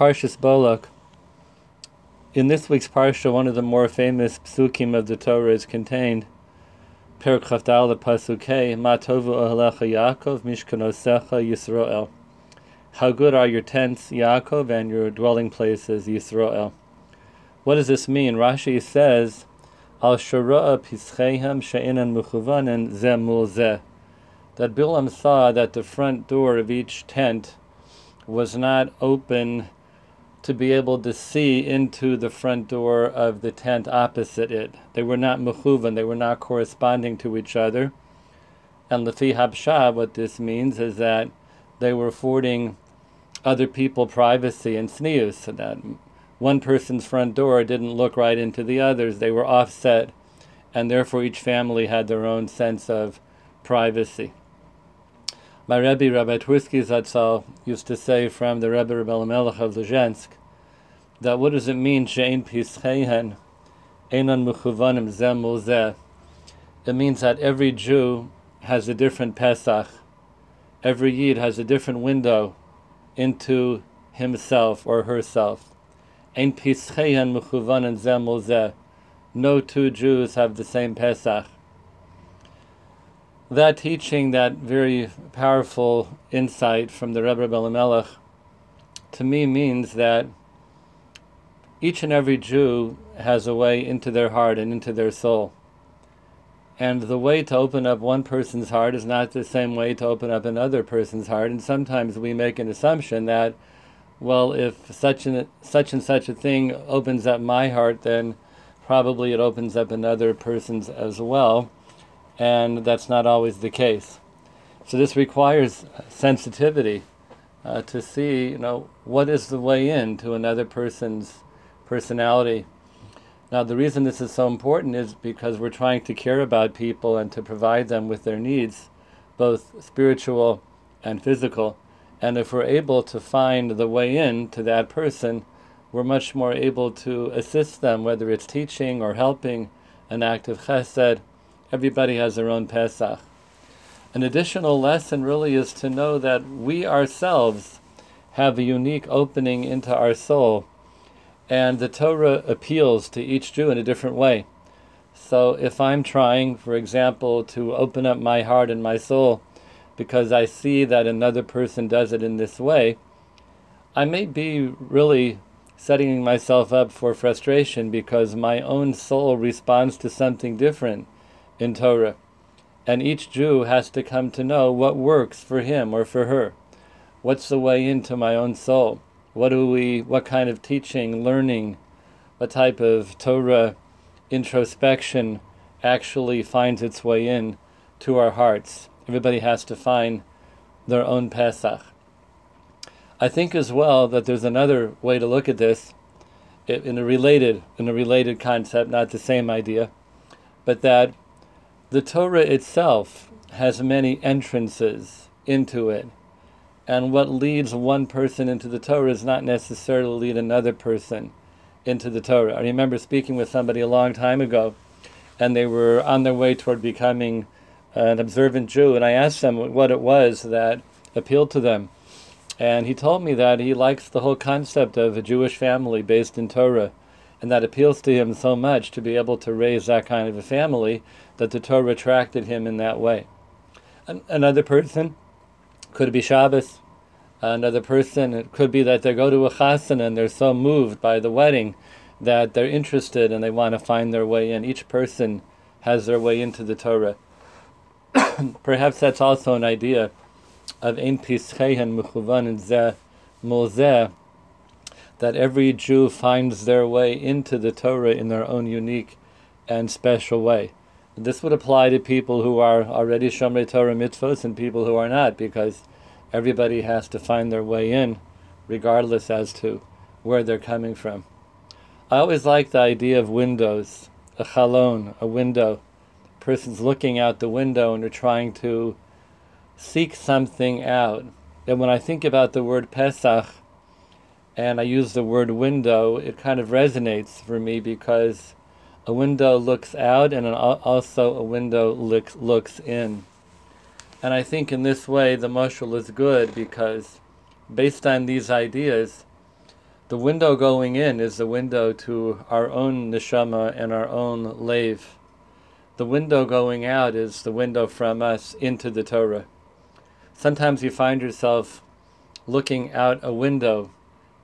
Parshas Balak. In this week's Parsha, one of the more famous psukim of the Torah is contained. Perak Chavdal Pasukei, Ma Tovu Ohelecha Yaakov, Mishkanosecha Yisrael. How good are your tents, Yaakov, and your dwelling places, Yisrael. What does this mean? Rashi says, Al Shara'a Pischehem She'inan Mechuvanen Zemul Zeh. That Bilam saw that the front door of each tent was not open to be able to see into the front door of the tent opposite it. They were not mechuvan, they were not corresponding to each other. And Lefi Habshah, what this means is that they were affording other people privacy and tznius, so that one person's front door didn't look right into the others. They were offset, and therefore each family had their own sense of privacy. My Rebbe, Rabbi Twersky Zatzal, used to say from the Rebbe Rebbe Melech of Lezhensk that what does it mean, Shein Pischehen, Einan Mechuvanim Zem? It means that every Jew has a different Pesach. Every Yid has a different window into himself or herself. Ein Pischehen Mechuvanim Zem. No two Jews have the same Pesach that teaching, that very powerful insight from the Rebbe Elimelech, to me means that each and every Jew has a way into their heart and into their soul. And the way to open up one person's heart is not the same way to open up another person's heart. And sometimes we make an assumption that, well, if such and such and such a thing opens up my heart, then probably it opens up another person's as well and that's not always the case. So this requires sensitivity uh, to see, you know, what is the way in to another person's personality. Now, the reason this is so important is because we're trying to care about people and to provide them with their needs, both spiritual and physical. And if we're able to find the way in to that person, we're much more able to assist them, whether it's teaching or helping, an act of chesed, everybody has their own Pesach. An additional lesson really is to know that we ourselves have a unique opening into our soul, and the Torah appeals to each Jew in a different way. So if I'm trying, for example, to open up my heart and my soul because I see that another person does it in this way, I may be really setting myself up for frustration because my own soul responds to something different in Torah. And each Jew has to come to know what works for him or for her. What's the way into my own soul? What do we what kind of teaching, learning, what type of Torah introspection actually finds its way in to our hearts? Everybody has to find their own Pesach. I think as well that there's another way to look at this in a related in a related concept, not the same idea, but that the Torah itself has many entrances into it. And what leads one person into the Torah is not necessarily lead another person into the Torah. I remember speaking with somebody a long time ago, and they were on their way toward becoming an observant Jew, and I asked them what it was that appealed to them. And he told me that he likes the whole concept of a Jewish family based in Torah and that appeals to him so much to be able to raise that kind of a family that the Torah attracted him in that way. An- another person could be Shabbos. Another person, it could be that they go to a chasana and they're so moved by the wedding that they're interested and they want to find their way in. Each person has their way into the Torah. Perhaps that's also an idea of Ein Pischehen Mechuvan Zeh Mozeh, that every Jew finds their way into the Torah in their own unique and special way. This would apply to people who are already Shomrei Torah mitzvos and people who are not, because everybody has to find their way in, regardless as to where they're coming from. I always like the idea of windows, a chalon, a window. A person's looking out the window and they're trying to seek something out. And when I think about the word Pesach, and I use the word window, it kind of resonates for me because a window looks out and also a window looks, looks in. And I think in this way the mushal is good because based on these ideas, the window going in is the window to our own neshama and our own lev. The window going out is the window from us into the Torah. Sometimes you find yourself looking out a window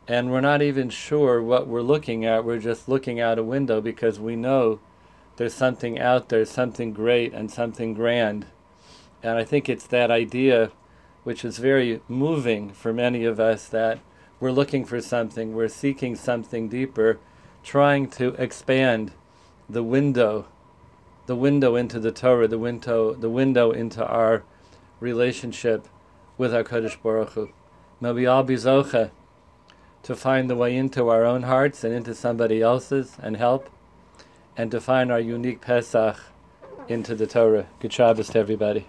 and we're not even sure what we're looking at. We're just looking out a window because we know there's something out there, something great and something grand. And I think it's that idea which is very moving for many of us that we're looking for something, we're seeking something deeper, trying to expand the window, the window into the Torah, the window, the window into our relationship with our Kodesh Baruch Hu. May we all be zoche to find the way into our own hearts and into somebody else's and help, and to find our unique Pesach into the Torah. Good Shabbos to everybody.